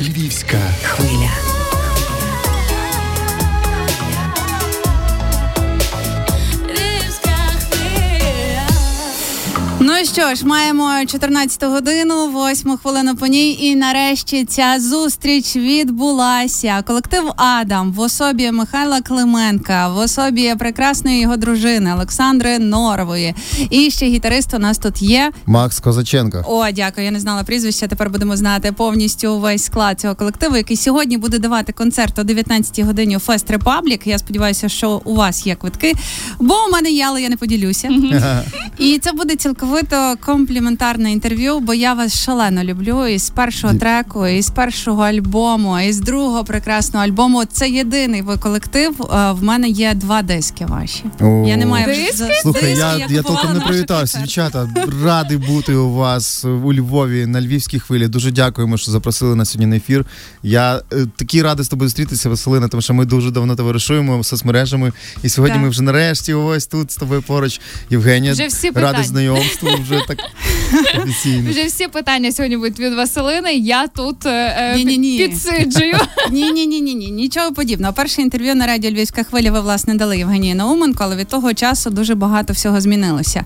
Львівська хвиля. Що ж, маємо 14 годину, 8 хвилину по ній, і нарешті ця зустріч відбулася. Колектив Адам в особі Михайла Клименка, в особі прекрасної його дружини Олександри Норової. І ще гітарист у нас тут є. Макс Козаченко. О, дякую. Я не знала прізвища. Тепер будемо знати повністю весь склад цього колективу, який сьогодні буде давати концерт о 19 годині у Fest Republic. Я сподіваюся, що у вас є квитки, бо у мене є, але я не поділюся. І це буде цілковито компліментарне інтерв'ю, бо я вас шалено люблю. І з першого треку, і з першого альбому, і з другого прекрасного альбому. Це єдиний ви колектив. Е, В мене є два диски ваші. О. Я не маю Диски? Слухай, диски, я, я купувала толком не привітався. Дівчата, радий бути у вас у Львові на львівській хвилі. Дуже дякуємо, що запросили нас сьогодні на ефір. Я е, такий радий з тобою зустрітися, Василина, тому що ми дуже давно товаришуємо соцмережами. І сьогодні Так. ми вже нарешті ось тут з тобою поруч. Євгенія, Вже всі радий питання. знайомству, вже так офіційно. Вже всі питання сьогодні будуть від Василини. Я тут е, е, Ні-ні-ні. підсиджую. Ні, ні, ні, ні, ні, нічого подібного. Перше інтерв'ю на радіо Львівська хвиля ви власне дали Євгенії Науменко, але від того часу дуже багато всього змінилося.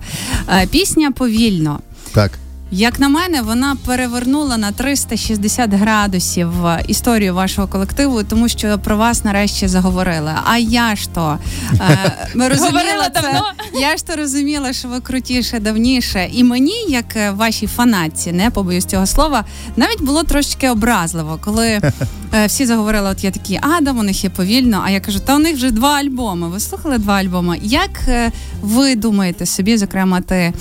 Е, Пісня повільно. Так. Як на мене, вона перевернула на 360 градусів е, історію вашого колективу, тому що про вас нарешті заговорили. А я ж то е, ми розуміла це. Я ж то розуміла, що ви крутіше, давніше. І мені, як е, вашій фанатці, не побоюсь цього слова, навіть було трошечки образливо, коли е, всі заговорили, от я такі, Адам, у них є повільно. А я кажу, та у них вже два альбоми. Ви слухали два альбоми? Як е, ви думаєте собі, зокрема, ти,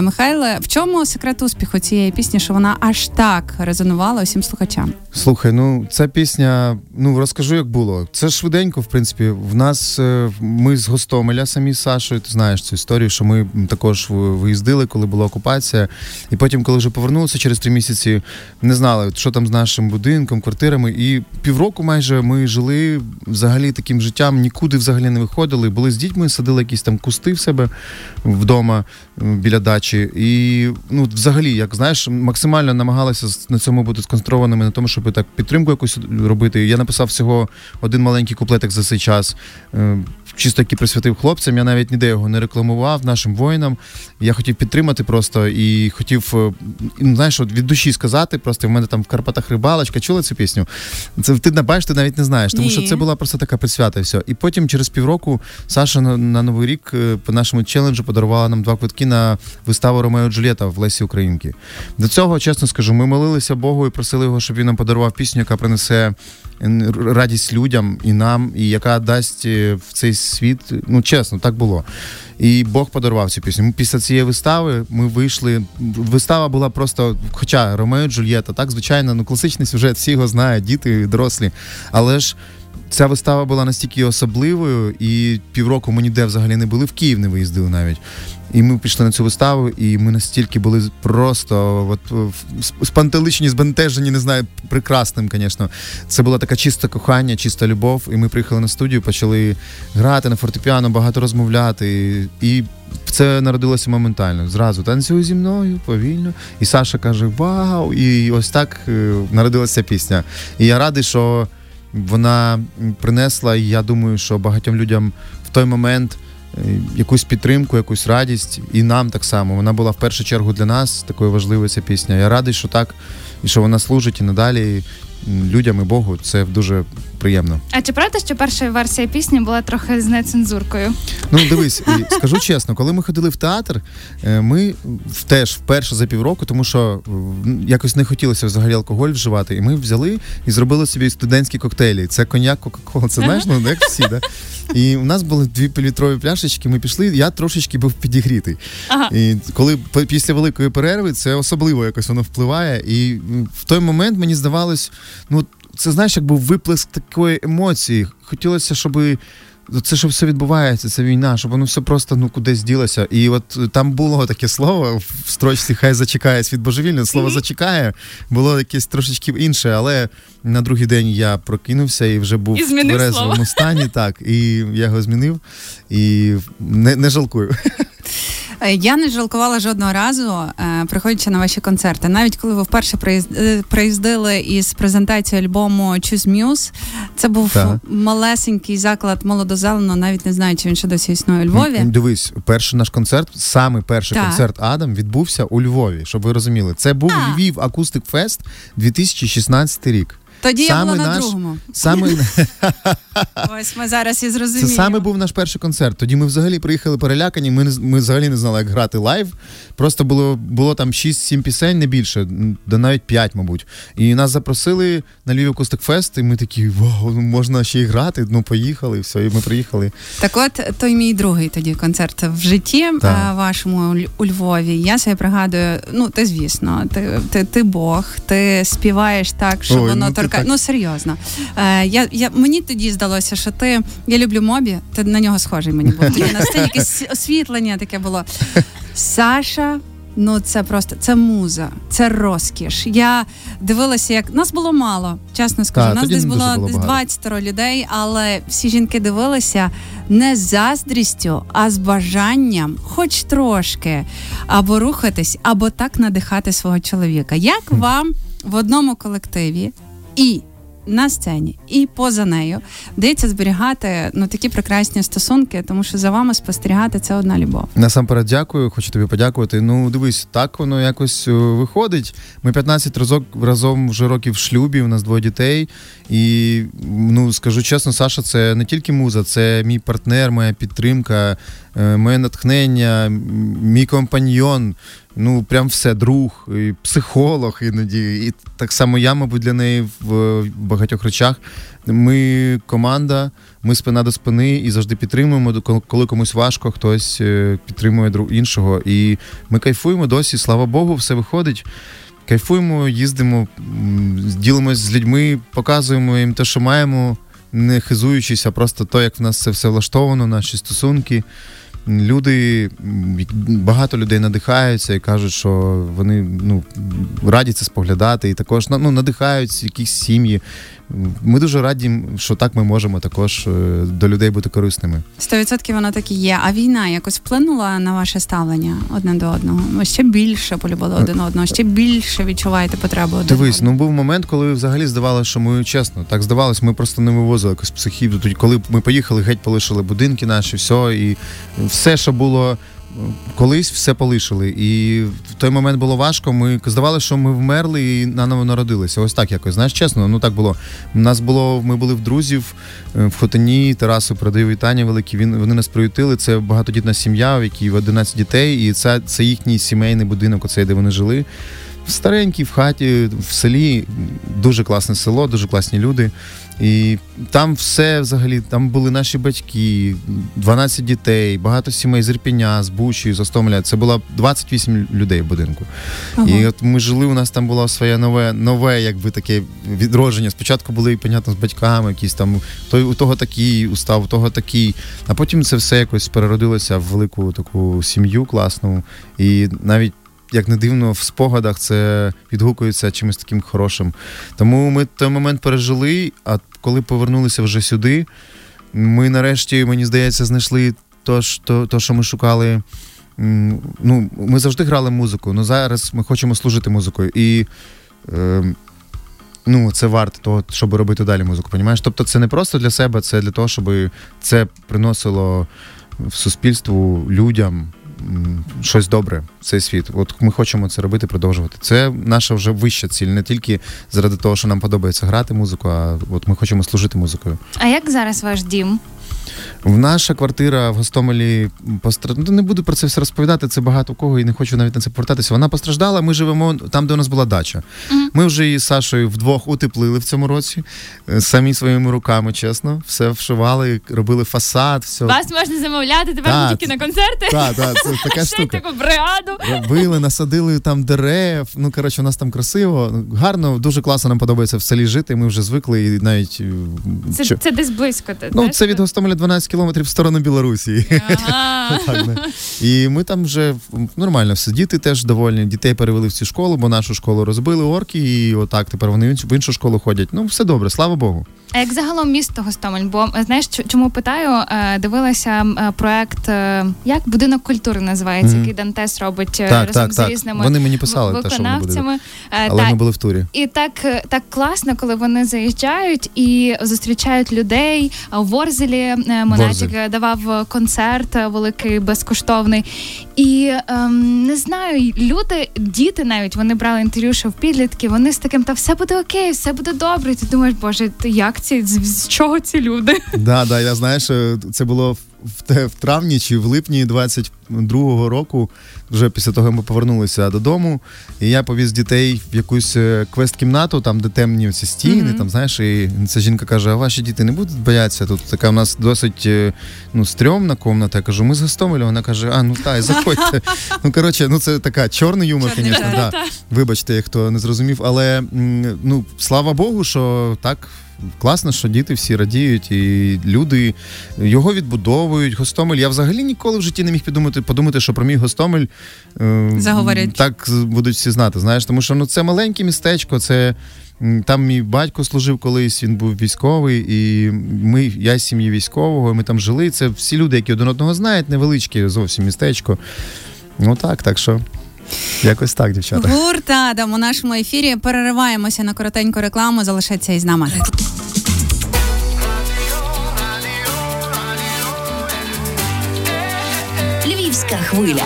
Михайле, в чому секрет успіху цієї пісні, що вона аж так резонувала усім слухачам? Слухай, ну ця пісня, ну розкажу, як було. Це швиденько, в принципі. В нас е, ми з Гостомеля самі з Сашою. Ти знаєш цю історію, що ми також виїздили, коли була окупація. І потім, коли вже повернулися через три місяці, не знали, що там з нашим будинком, квартирами. І півроку майже ми жили взагалі таким життям, нікуди взагалі не виходили. Були з дітьми, садили якісь там кусти в себе вдома біля дачі. І ну, взагалі, як знаєш, максимально намагалися з- на цьому бути сконцентрованими на тому, щоб так підтримку якусь робити. Я написав всього один маленький куплетик за цей час. е, Чисто який присвятив хлопцям, я навіть ніде його не рекламував нашим воїнам. Я хотів підтримати просто і хотів, е, знаєш, от від душі сказати. Просто в мене там в Карпатах рибалочка. Чули цю пісню? Це ти не бачиш, ти навіть не знаєш, тому Ні. що це була просто така присвята. і все. І потім через півроку Саша на, на новий рік е, по нашому челенджу подарувала нам два квитки на виставу Ромео і в Лесі Українки. До цього, чесно скажу, ми молилися Богу і просили його, щоб він нам подарував пісню, яка принесе радість людям і нам, і яка дасть е, в цей світ. Ну чесно, так було. І Бог подарував цю пісню. Після цієї вистави ми вийшли. Вистава була просто, хоча Ромео і Джульєта, так звичайно, ну класичний сюжет, всі його знають, діти, дорослі. Але ж ця вистава була настільки особливою, і півроку ми ніде взагалі не були, в Київ не виїздили навіть. І ми пішли на цю виставу, і ми настільки були просто от, спантеличені, збентежені, не знаю, прекрасним, звісно. Це була така чиста кохання, чиста любов. І ми приїхали на студію, почали грати на фортепіано, багато розмовляти. І це народилося моментально. Зразу танцюй зі мною повільно. І Саша каже: Вау! І ось так е, народилася пісня. І я радий, що вона принесла, і я думаю, що багатьом людям в той момент е, якусь підтримку, якусь радість, і нам так само. Вона була в першу чергу для нас такою важливою ця пісня. Я радий, що так, і що вона служить і надалі людям і Богу. Це дуже приємно. А чи правда, що перша версія пісні була трохи з нецензуркою? Ну, дивись, і скажу чесно, коли ми ходили в театр, е, ми теж вперше за півроку, тому що якось не хотілося взагалі алкоголь вживати, і ми взяли і зробили собі студентські коктейлі. Це коньяк, кока-кола. Це знаєш, ну як всі, да? І у нас були дві півлітрові пляшечки. Ми пішли. Я трошечки був підігрітий. Ага. І коли після великої перерви це особливо якось воно впливає. І в той момент мені здавалось, ну це знаєш, як був виплеск такої емоції. Хотілося, щоб. Це що все відбувається, це війна, щоб воно все просто ну кудись ділося. І от е, там було таке слово в строчці Хай зачекає світ божевільний. Слово зачекає було якесь трошечки інше, але на другий день я прокинувся і вже був І в слово. стані. Так, і я його змінив і не, не жалкую. Я не жалкувала жодного разу, е, приходячи на ваші концерти. Навіть коли ви вперше е, приїздили із презентацією альбому Choose Muse, це був Так. малесенький заклад молодозелено, навіть не знаю, чи він ще досі існує у Львові. Дивись, перший наш концерт, саме перший Так. концерт Адам відбувся у Львові, щоб ви розуміли. Це був А. Львів Акустик Фест 2016 рік. Тоді я Саме була на наш- другому. Саме Ось ми зараз і це саме був наш перший концерт. Тоді ми взагалі приїхали перелякані. Ми ми взагалі не знали, як грати лайв. Просто було було там 6-7 пісень, не більше, да навіть 5, мабуть. І нас запросили на Львів Акустик Фест, і ми такі, вау, ну можна ще й грати. Ну поїхали, і все, і ми приїхали. Так от той мій другий тоді концерт в житті е, вашому у Ль- у Львові. Я себе пригадую, ну ти звісно, ти, ти, ти Бог, ти співаєш так, що Ой, воно ну, так. Ну серйозно. Е, я, я, мені тоді здалося, що ти. Я люблю мобі, ти на нього схожий мені був. Тоді на сцені якесь освітлення таке було. Саша. Ну, це просто це муза, це розкіш. Я дивилася, як нас було мало, чесно скажу. Так, нас десь було було десь 20 людей, але всі жінки дивилися не з заздрістю, а з бажанням, хоч трошки, або рухатись, або так надихати свого чоловіка. Як вам в одному колективі і на сцені, і поза нею вдається зберігати ну такі прекрасні стосунки, тому що за вами спостерігати це одна любов. Насамперед дякую, хочу тобі подякувати. Ну, дивись, так воно якось е, виходить. Ми 15 разок разом вже років в шлюбі, у нас двоє дітей. І ну скажу чесно, Саша, це не тільки муза, це мій партнер, моя підтримка, е, моє натхнення, мій компаньйон. Ну, прям все, друг, і психолог іноді. І так само я, мабуть, для неї в багатьох речах. Ми команда, ми спина до спини і завжди підтримуємо. Коли- комусь важко, хтось е, підтримує друг іншого. І ми кайфуємо досі, слава Богу, все виходить. Кайфуємо, їздимо, ділимось з людьми, показуємо їм те, що маємо, не хизуючись, а просто то, як в нас це все влаштовано, наші стосунки. Люди, багато людей надихаються і кажуть, що вони ну, раді це споглядати, і також ну, надихають якісь сім'ї. Ми дуже раді, що так ми можемо також е, до людей бути корисними. 100% воно так і є. А війна якось вплинула на ваше ставлення одне до одного. Ви ще більше полюбили один одного, ще більше відчуваєте потребу один Дивись, одного. ну був момент, коли взагалі здавалося, що ми чесно, так здавалось, ми просто не вивозили якось психів. Тоді, коли ми поїхали, геть полишили будинки наші, все, і все, що було. Колись все полишили, і в той момент було важко. Ми здавалося, що ми вмерли і наново народилися. Ось так якось. Знаєш, чесно, ну так було. У нас було, ми були в друзів е, в Хотині, Тарасу передаю вітання великі. Він вони нас приютили. Це багатодітна сім'я, в якій 11 дітей, і це, це їхній сімейний будинок, оцей, де вони жили. Старенький в хаті, в селі, дуже класне село, дуже класні люди. І там все взагалі, там були наші батьки, 12 дітей, багато сімей з Ірпіня, з Бучі, з Остомеля. Це було 28 людей в будинку. Ага. І от ми жили, у нас там було своє нове, нове, якби таке відродження. Спочатку були, понятно, з батьками, якісь там той у того такий устав, у того такий. А потім це все якось переродилося в велику таку сім'ю класну. І навіть як не дивно, в спогадах це відгукується чимось таким хорошим. Тому ми той момент пережили, а коли повернулися вже сюди, ми нарешті, мені здається, знайшли то, що, ми шукали. Ну, ми завжди грали музику, але зараз ми хочемо служити музикою. І е, ну, це варто того, щоб робити далі музику. Понімаєш? Тобто це не просто для себе, це для того, щоб це приносило в суспільству людям щось добре в цей світ. От ми хочемо це робити, продовжувати. Це наша вже вища ціль, не тільки заради того, що нам подобається грати музику, а от ми хочемо служити музикою. А як зараз ваш дім? В наша квартира в Гостомелі постраждала. Не буду про це все розповідати. Це багато кого і не хочу навіть на це повертатися. Вона постраждала. Ми живемо там, де у нас була дача. Мгм. Ми вже її з Сашою вдвох утеплили в цьому році. е, Самі своїми руками, чесно, все вшивали, робили фасад, все. Вас можна замовляти тепер Так. не тільки на концерти. Так, так, це така штука. таку бригаду. Робили, насадили там дерев. Ну коротше, у нас там красиво, гарно, дуже класно нам подобається в селі жити. Ми вже звикли і навіть е, Це, що- це десь близько. ти ну знаєш? це від Гостомеля 12 кілометрів в сторону Білорусі. І ми там вже нормально все. Діти теж довольні. Дітей перевели в цю школу, бо нашу школу розбили орки, і отак тепер вони в іншу школу ходять. Ну, все добре, слава Богу. А як загалом місто Гостомель? Бо знаєш, чому питаю? Е, дивилася е, проект е, як будинок культури називається, mm-hmm. який Дантес робить так, разом так, з так. різними вони мені писали виконавцями. Те, що Але ми були в турі. І так так класно, коли вони заїжджають і зустрічають людей. В Ворзелі Монатік давав концерт великий безкоштовний. І ем, не знаю, люди, діти навіть вони брали інтерв'ю, що в підлітки, вони з таким, та все буде окей, все буде добре. І ти думаєш, боже, як ці з, з чого ці люди? Да, да, я знаєш, це було в, в травні чи в липні 22-го року, вже після того ми повернулися додому, і я повіз дітей в якусь е, квест-кімнату, там де темні ці стіни. Mm-hmm. Там знаєш, і ця жінка каже: а ваші діти не будуть боятися? Тут така у нас досить е, ну, стрьомна комната. Я кажу, ми з Гостомеля. Вона каже: А, ну так, заходьте. Ну коротше, ну це така чорний юмор, звісно. Да. Вибачте, хто не зрозумів, але ну слава Богу, що так класно, що діти всі радіють, і люди його відбудовують. Гостомель. Я взагалі ніколи в житті не міг подумати, подумати, що про мій Гостомель е, Заговорять. так будуть всі знати. Знаєш, тому що ну це маленьке містечко, це. Там мій батько служив колись, він був військовий, і ми, я з сім'ї військового, ми там жили. Це всі люди, які один одного знають, невеличке зовсім містечко. Ну так, так що. Якось так, дівчата. Гурт Адам у нашому ефірі перериваємося на коротеньку рекламу. Залишаться із нами. Львівська хвиля.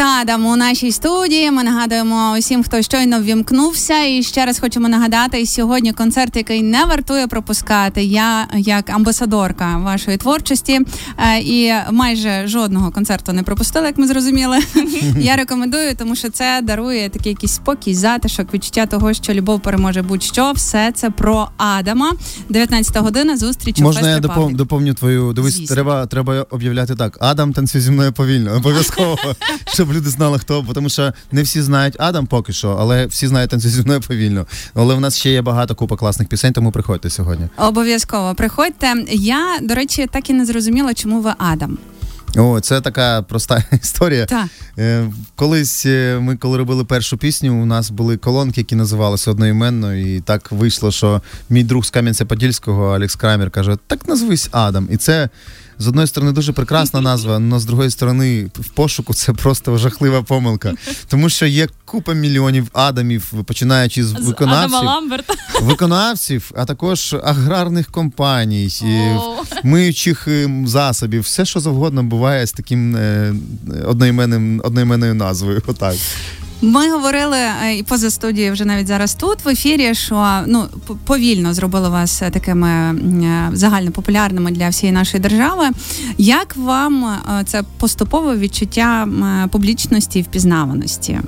Гурт Адам у нашій студії. Ми нагадуємо усім, хто щойно ввімкнувся. І ще раз хочемо нагадати сьогодні концерт, який не вартує пропускати. Я як амбасадорка вашої творчості е, і майже жодного концерту не пропустила, як ми зрозуміли. Я рекомендую, тому що це дарує такий якийсь спокій, затишок, відчуття того, що любов переможе будь-що. Все це про Адама. 19 година. Зустріч у Можна я допов... доповню твою. Дивись, треба треба об'являти так. Адам танцює зі мною повільно. Обов'язково. щоб люди знали, хто, тому що не всі знають Адам поки що, але всі знають танцю зі мною повільно. Але в нас ще є багато купа класних пісень, тому приходьте сьогодні. Обов'язково приходьте. Я, до речі, так і не зрозуміла, чому ви Адам. О, це така проста історія. Так. Е, колись е, ми, коли робили першу пісню, у нас були колонки, які називалися одноіменно, і так вийшло, що мій друг з Кам'янця-Подільського, Алекс Крамер, каже: Так назвись Адам. І це з одної сторони дуже прекрасна назва, але з другої сторони, в пошуку це просто жахлива помилка. Тому що є купа мільйонів адамів, починаючи з виконавців, виконавців, а також аграрних компаній, миючих ем, засобів, все, що завгодно буває з таким е, одноіменним одноіменною назвою. Отак. Ми говорили е, і поза студією вже навіть зараз тут в ефірі, що ну повільно зробили вас такими е, загальнопопулярними для всієї нашої держави. Як вам е, це поступове відчуття публічності і впізнаваності?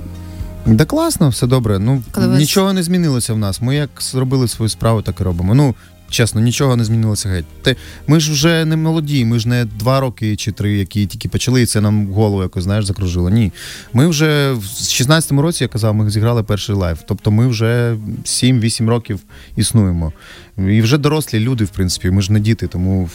Да класно, все добре. Ну Коли нічого ви... не змінилося в нас. Ми як зробили свою справу, так і робимо. Ну чесно, нічого не змінилося геть. Те, ми ж вже не молоді, ми ж не два роки чи три, які тільки почали, і це нам голову якось знаєш закружило. Ні. Ми вже в 16-му році, я казав, ми зіграли перший лайв. Тобто ми вже 7-8 років існуємо. І вже дорослі люди, в принципі, ми ж не діти, тому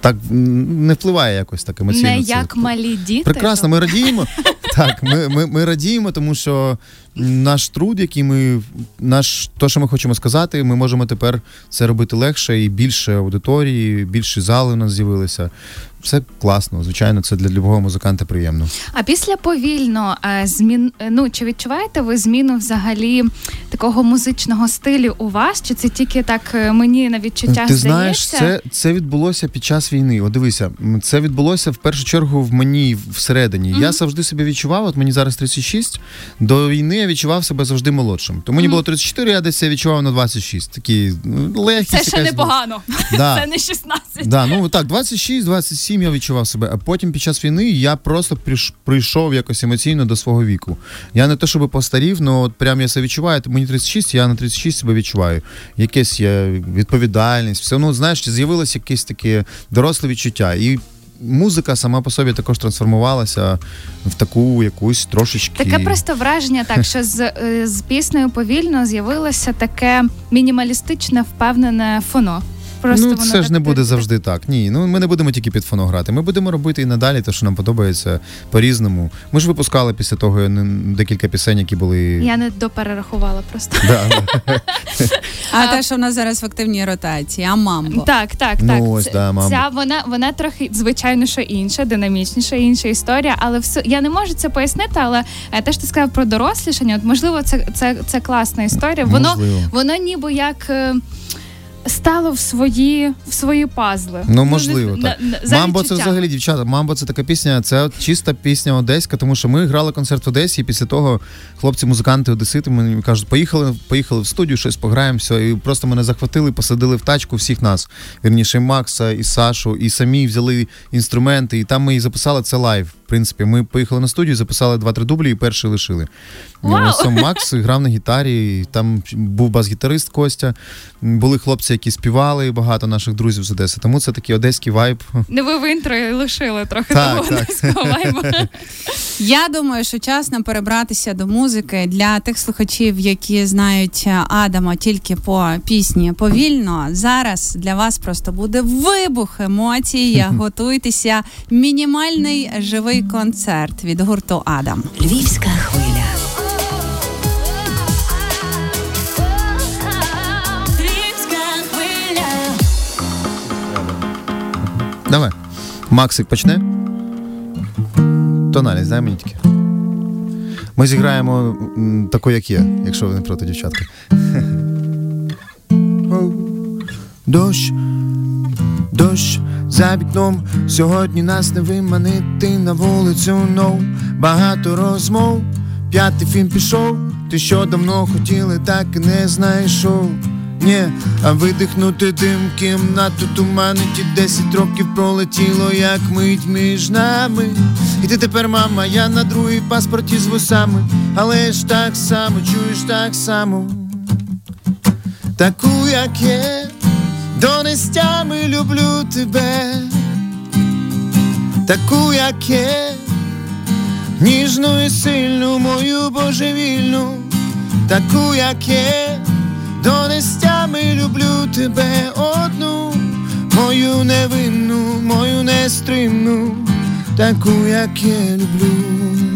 так не впливає якось так емоційно. Не як малі діти. Прекрасно, ми радіємо. Так, ми ми, ми радіємо, тому що наш труд, який ми наш то, що ми хочемо сказати, ми можемо тепер це робити легше і більше аудиторії, більше зали у нас з'явилися все класно. Звичайно, це для любого музиканта приємно. А після повільно е, змін е, ну чи відчуваєте ви зміну взагалі такого музичного стилю у вас? Чи це тільки так е, мені на відчуттях Ти здається? знаєш, це це відбулося під час війни. О, дивися, це відбулося в першу чергу в мені всередині. Mm-hmm. Я завжди себе відчував. От мені зараз 36, До війни я відчував себе завжди молодшим. То мені mm-hmm. було 34, я десь відчував на 26. Такі ну, легкі. Це ще непогано. Да. Це не 16. Да, ну так, 26, 27 я відчував себе. А потім під час війни я просто прийшов якось емоційно до свого віку. Я не те, щоб постарів, але от прям я себе відчуваю. Мені 36, я на 36 себе відчуваю. Якесь є відповідальність, все одно, знаєш, з'явилось якесь таке доросле відчуття. І Музика сама по собі також трансформувалася в таку якусь трошечки. Таке просто враження, так що з е, з піснею повільно з'явилося таке мінімалістичне впевнене фоно просто ну, це ж не буде завжди так. Ні, ну ми не будемо тільки під фоно грати. Ми будемо робити і надалі, те, що нам подобається по-різному. Ми ж випускали після того е, декілька пісень, які були. Я не доперерахувала просто. А те, що в нас зараз в активній ротації, а мамбо. Так, так, ну, так. ось, да, мамбо. Ця вона вона трохи звичайно, що інша, динамічніша, інша історія, але все я не можу це пояснити, але е, те, що ти сказав про дорослішання, от можливо, це це, це класна історія. Воно воно ніби як. Е, стало в свої в свої пазли. Ну можливо, так. Мамбо це взагалі дівчата. Мамбо це така пісня. Це чиста пісня Одеська, тому що ми грали концерт в Одесі, і після того хлопці-музиканти Одесити мені кажуть, поїхали, поїхали в студію, щось пограємо, все. І просто мене захватили, посадили в тачку всіх нас. Вірніше, і Макса і Сашу, і самі взяли інструменти, і там ми і записали це лайв. В принципі, ми поїхали на студію, записали два-три дублі і перший лишили. Вау! Сам Макс грав на гітарі, і там був бас-гітарист Костя. Були хлопці які співали, і багато наших друзів з Одеси. Тому це такий одеський вайб. Не ви в інтро лишили трохи так, того так. одеського вайбу. Я думаю, що час нам перебратися до музики для тих слухачів, які знають Адама тільки по пісні повільно. Зараз для вас просто буде вибух емоцій. Готуйтеся. Мінімальний живий концерт від гурту Адам. Львівська хвиля. Давай. Максик почне. Тональність, дай мені тільки. Ми зіграємо таку, як є, якщо ви не проти дівчатки. Дощ, дощ за вікном. Сьогодні нас не виманити на вулицю, но багато розмов. П'ятий фільм пішов. Ти що давно хотіли, так і не знайшов. Нє, а видихнути дим кімнату туманить і десять років пролетіло, як мить між нами. І ти тепер, мама, я на другій паспорті з вусами, але ж так само, чуєш так само, таку, як є, до нестями люблю тебе, таку, як є, ніжну і сильну, мою божевільну, таку, як є. Донестями люблю тебе одну, мою невинну, мою нестримну, таку, як я люблю.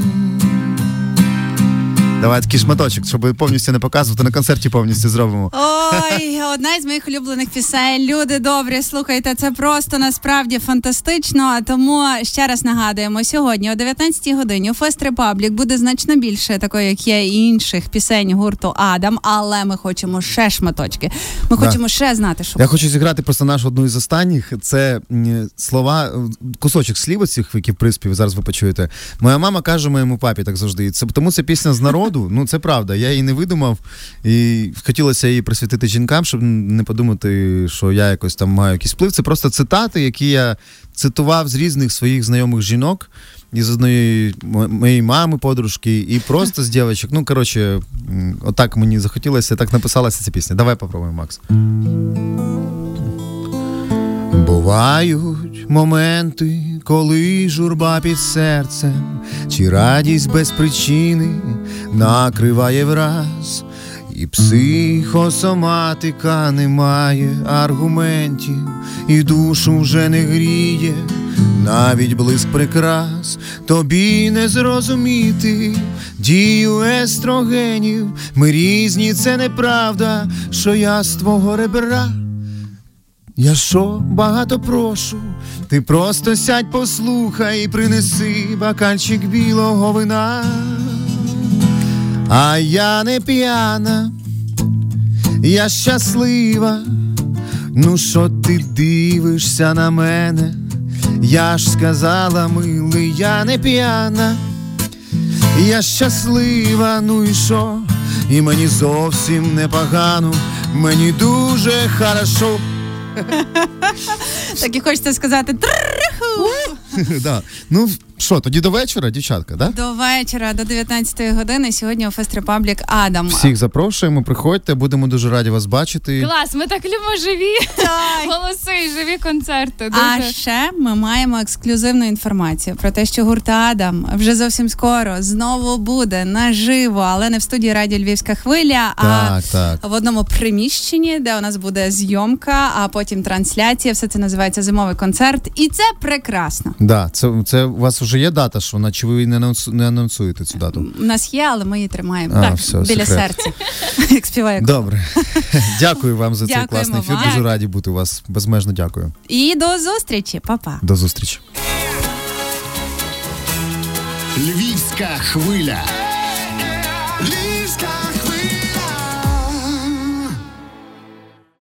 Давай такий шматочок, щоб повністю не показувати, на концерті повністю зробимо. Ой, одна з моїх улюблених пісень. Люди добрі, слухайте, це просто насправді фантастично. Тому ще раз нагадуємо: сьогодні о 19-й годині у Fest Republic буде значно більше такої, як є і інших пісень гурту Адам. Але ми хочемо ще шматочки. Ми да. хочемо ще знати, що я буде. хочу зіграти просто нашу одну із останніх. Це слова, е, кусочок слів оцих, які в приспів зараз ви почуєте. Моя мама каже моєму папі так завжди. Це тому це пісня з народу моду. Ну це правда. Я її не видумав. І хотілося її присвятити жінкам, щоб не подумати, що я якось там маю якийсь вплив. Це просто цитати, які я цитував з різних своїх знайомих жінок. Із одної моєї мами, подружки, і просто з дівчинок. Ну, коротше, отак мені захотілося, так написалася ця пісня. Давай попробуємо, Макс. Бувають моменти, коли журба під серцем, чи радість без причини накриває враз, і психосоматика не має аргументів, і душу вже не гріє, навіть блиск прикрас, тобі не зрозуміти. Дію естрогенів, ми різні, це неправда, що я з твого ребра. Я що багато прошу, ти просто сядь, послухай, і принеси бакальчик білого вина, а я не п'яна, я щаслива, ну що ти дивишся на мене? Я ж сказала, милий, я не п'яна, я щаслива, ну і що? І мені зовсім непогано, мені дуже хорошо. Так і хочеться сказати. Да. Ну, що, тоді до вечора, дівчатка, да? До вечора, до 19 години. Сьогодні у Fest Republic Адам. Всіх запрошуємо, приходьте, будемо дуже раді вас бачити. Клас, ми так любимо живі голоси, живі концерти. А ще ми маємо ексклюзивну інформацію про те, що гурт Адам вже зовсім скоро знову буде наживо, але не в студії Радіо Львівська хвиля, а Так, так. в одному приміщенні, де у нас буде зйомка, а потім трансляція. Все це називається зимовий концерт, і це прекрасно. Да, це, це у вас вже є дата, що вона, чи ви не, анонсуєте цю дату? У нас є, але ми її тримаємо А, так все, біля секрет. серця. Як співає. Добре. Дякую вам за цей класний ефір. Дуже раді бути у вас. Безмежно дякую. І до зустрічі, Па-па. До зустрічі. Львівська хвиля. Львівська